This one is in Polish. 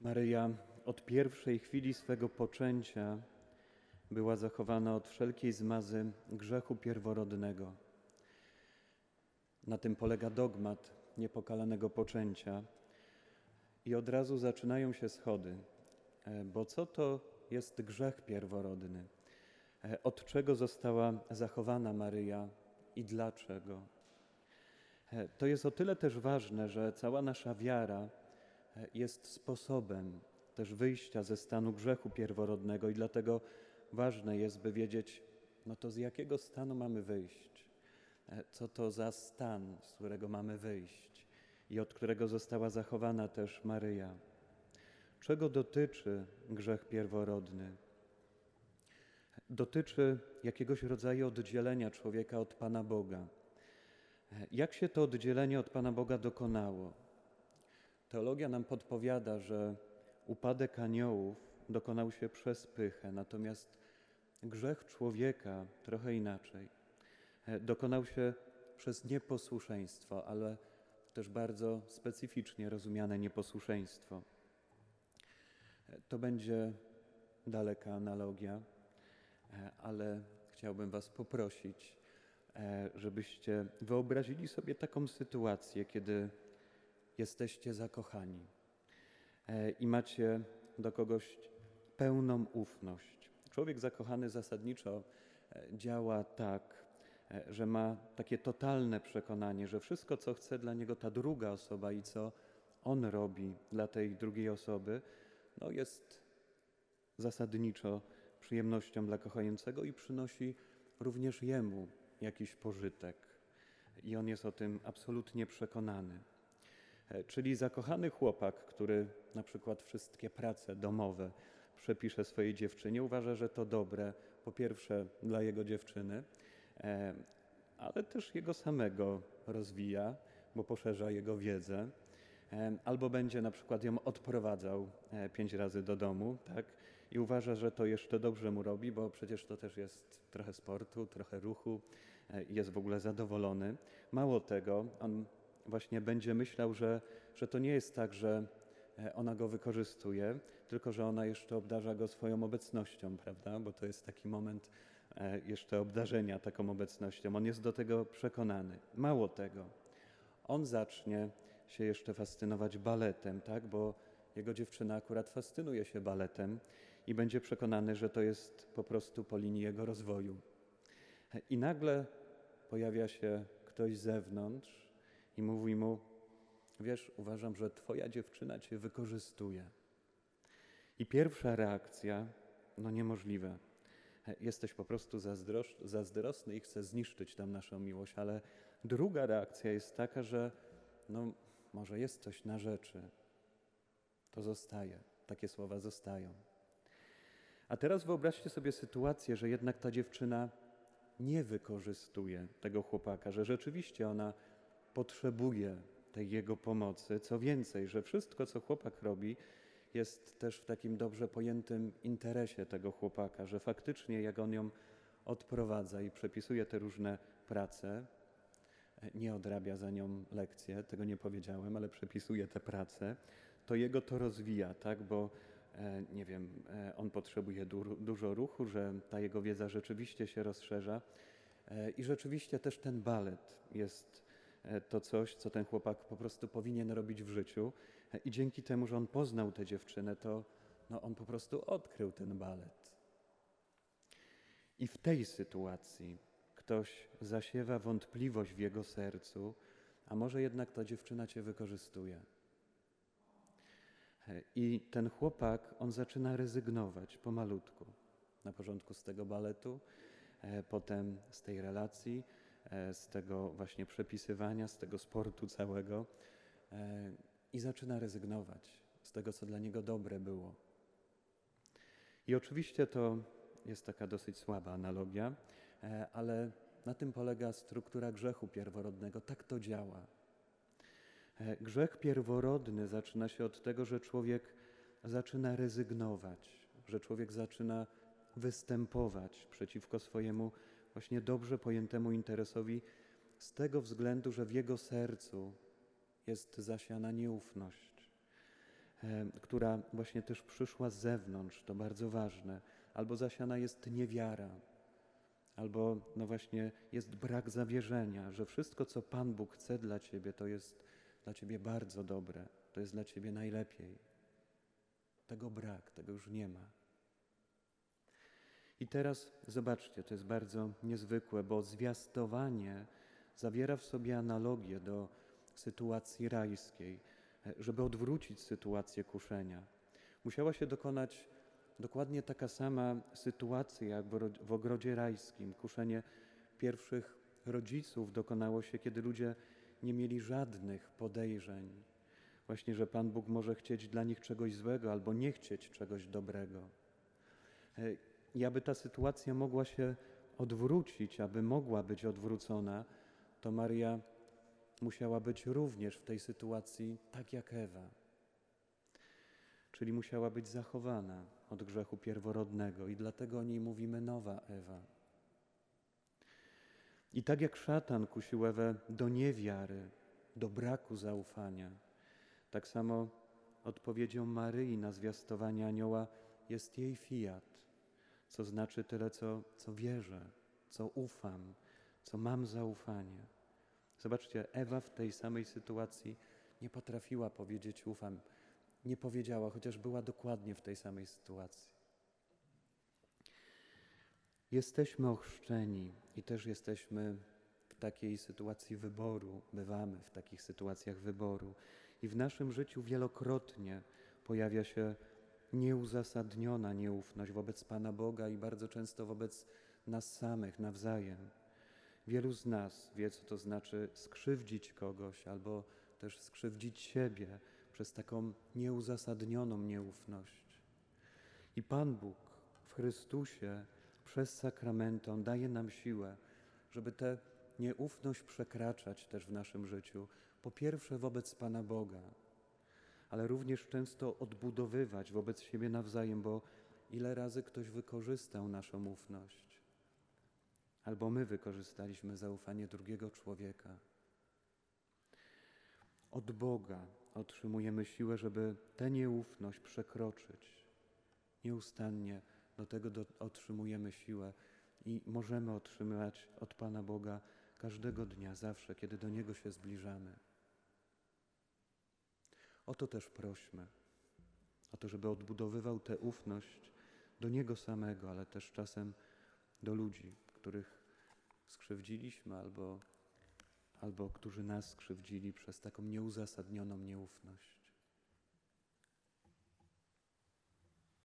Maryja od pierwszej chwili swego poczęcia była zachowana od wszelkiej zmazy grzechu pierworodnego. Na tym polega dogmat niepokalanego poczęcia. I od razu zaczynają się schody, e, bo co to jest grzech pierworodny? E, od czego została zachowana Maryja i dlaczego? E, to jest o tyle też ważne, że cała nasza wiara jest sposobem też wyjścia ze stanu grzechu pierworodnego i dlatego ważne jest, by wiedzieć, no to z jakiego stanu mamy wyjść, e, co to za stan, z którego mamy wyjść i od którego została zachowana też Maryja. Czego dotyczy grzech pierworodny? Dotyczy jakiegoś rodzaju oddzielenia człowieka od Pana Boga. E, jak się to oddzielenie od Pana Boga dokonało? Teologia nam podpowiada, że upadek aniołów dokonał się przez pychę, natomiast grzech człowieka trochę inaczej. E, dokonał się przez nieposłuszeństwo, ale też bardzo specyficznie rozumiane nieposłuszeństwo. E, to będzie daleka analogia, e, ale chciałbym Was poprosić, żebyście wyobrazili sobie taką sytuację, kiedy jesteście zakochani i macie do kogoś pełną ufność. Człowiek zakochany zasadniczo e, działa tak, e, że ma takie totalne przekonanie, że wszystko, co chce dla niego ta druga osoba i co on robi dla tej drugiej osoby, no jest zasadniczo przyjemnością dla kochającego i przynosi również jemu jakiś pożytek. I on jest o tym absolutnie przekonany. E, czyli zakochany chłopak, który na przykład wszystkie prace domowe przepisze swojej dziewczynie, uważa, że to dobre, po pierwsze dla jego dziewczyny, e, ale też jego samego rozwija, bo poszerza jego wiedzę. E, albo będzie na przykład ją odprowadzał pięć razy do domu, tak? I uważa, że to jeszcze dobrze mu robi, bo przecież to też jest trochę sportu, trochę ruchu, jest w ogóle zadowolony. Mało tego, on właśnie będzie myślał, że, że to nie jest tak, że e, ona go wykorzystuje, tylko że ona jeszcze obdarza go swoją obecnością, prawda? Bo to jest taki moment e, jeszcze obdarzenia taką obecnością. On jest do tego przekonany. Mało tego, on zacznie się jeszcze fascynować baletem, tak? Bo jego dziewczyna akurat fascynuje się baletem i będzie przekonany, że to jest po prostu po linii jego rozwoju. I nagle pojawia się ktoś z zewnątrz, i mówi mu: Wiesz, uważam, że twoja dziewczyna cię wykorzystuje. I pierwsza reakcja: No niemożliwe. Jesteś po prostu zazdrosny i chce zniszczyć tam naszą miłość, ale druga reakcja jest taka, że no, może jest coś na rzeczy. To zostaje. Takie słowa zostają. A teraz wyobraźcie sobie sytuację, że jednak ta dziewczyna nie wykorzystuje tego chłopaka, że rzeczywiście ona potrzebuje tej jego pomocy. Co więcej, że wszystko, co chłopak robi, jest też w takim dobrze pojętym interesie tego chłopaka, że faktycznie jak on ją odprowadza i przepisuje te różne prace, nie odrabia za nią lekcje, tego nie powiedziałem, ale przepisuje te prace, to jego to rozwija, tak, bo e, nie wiem, e, on potrzebuje du dużo ruchu, że ta jego wiedza rzeczywiście się rozszerza e, i rzeczywiście też ten balet jest to coś, co ten chłopak po prostu powinien robić w życiu. E, I dzięki temu, że on poznał tę dziewczynę, to no, on po prostu odkrył ten balet. I w tej sytuacji ktoś zasiewa wątpliwość w jego sercu, a może jednak ta dziewczyna cię wykorzystuje. E, I ten chłopak, on zaczyna rezygnować pomalutku. Na początku z tego baletu, potem z tej relacji, E, z tego właśnie przepisywania, z tego sportu całego e, i zaczyna rezygnować z tego, co dla niego dobre było. I oczywiście to jest taka dosyć słaba analogia, e, ale na tym polega struktura grzechu pierworodnego. Tak to działa. Grzech pierworodny zaczyna się od tego, że człowiek zaczyna rezygnować, że człowiek zaczyna występować przeciwko swojemu właśnie dobrze pojętemu interesowi z tego względu, że w jego sercu jest zasiana nieufność. e, która właśnie też przyszła z zewnątrz, to bardzo ważne, albo zasiana jest niewiara, albo no właśnie jest brak zawierzenia, że wszystko, co Pan Bóg chce dla ciebie, to jest dla ciebie bardzo dobre, to jest dla ciebie najlepiej. Tego brak, tego już nie ma. I teraz zobaczcie, to jest bardzo niezwykłe, bo zwiastowanie zawiera w sobie analogię do sytuacji rajskiej. Żeby odwrócić sytuację kuszenia, musiała się dokonać dokładnie taka sama sytuacja jak w ogrodzie rajskim. Kuszenie pierwszych rodziców dokonało się, kiedy ludzie nie mieli żadnych podejrzeń, właśnie, że Pan Bóg może chcieć dla nich czegoś złego albo nie chcieć czegoś dobrego. I aby ta sytuacja mogła się odwrócić, aby mogła być odwrócona, to Maria musiała być również w tej sytuacji tak jak Ewa. Czyli musiała być zachowana od grzechu pierworodnego, i dlatego o niej mówimy nowa Ewa. I tak jak szatan kusił Ewę do niewiary, do braku zaufania, tak samo odpowiedzią Maryi na zwiastowanie anioła jest jej fiat co znaczy tyle, co, co wierzę, co ufam, co mam zaufanie. Zobaczcie, Ewa w tej samej sytuacji nie potrafiła powiedzieć ufam. Nie powiedziała, chociaż była dokładnie w tej samej sytuacji. Jesteśmy ochrzczeni i też jesteśmy w takiej sytuacji wyboru, bywamy w takich sytuacjach wyboru. I w naszym życiu wielokrotnie pojawia się nieuzasadniona nieufność wobec Pana Boga i bardzo często wobec nas samych nawzajem. Wielu z nas wie, co to znaczy skrzywdzić kogoś albo też skrzywdzić siebie przez taką nieuzasadnioną nieufność. I Pan Bóg w Chrystusie przez sakramenton daje nam siłę, żeby tę nieufność przekraczać też w naszym życiu. Po pierwsze wobec Pana Boga, ale również często odbudowywać wobec siebie nawzajem, bo ile razy ktoś wykorzystał naszą ufność, albo my wykorzystaliśmy zaufanie drugiego człowieka. Od Boga otrzymujemy siłę, żeby tę nieufność przekroczyć. Nieustannie do tego do, otrzymujemy siłę i możemy otrzymywać od Pana Boga każdego dnia, zawsze, kiedy do Niego się zbliżamy. O to też prośmy. O to, żeby odbudowywał tę ufność do Niego samego, ale też czasem do ludzi, których skrzywdziliśmy albo, albo którzy nas skrzywdzili przez taką nieuzasadnioną nieufność.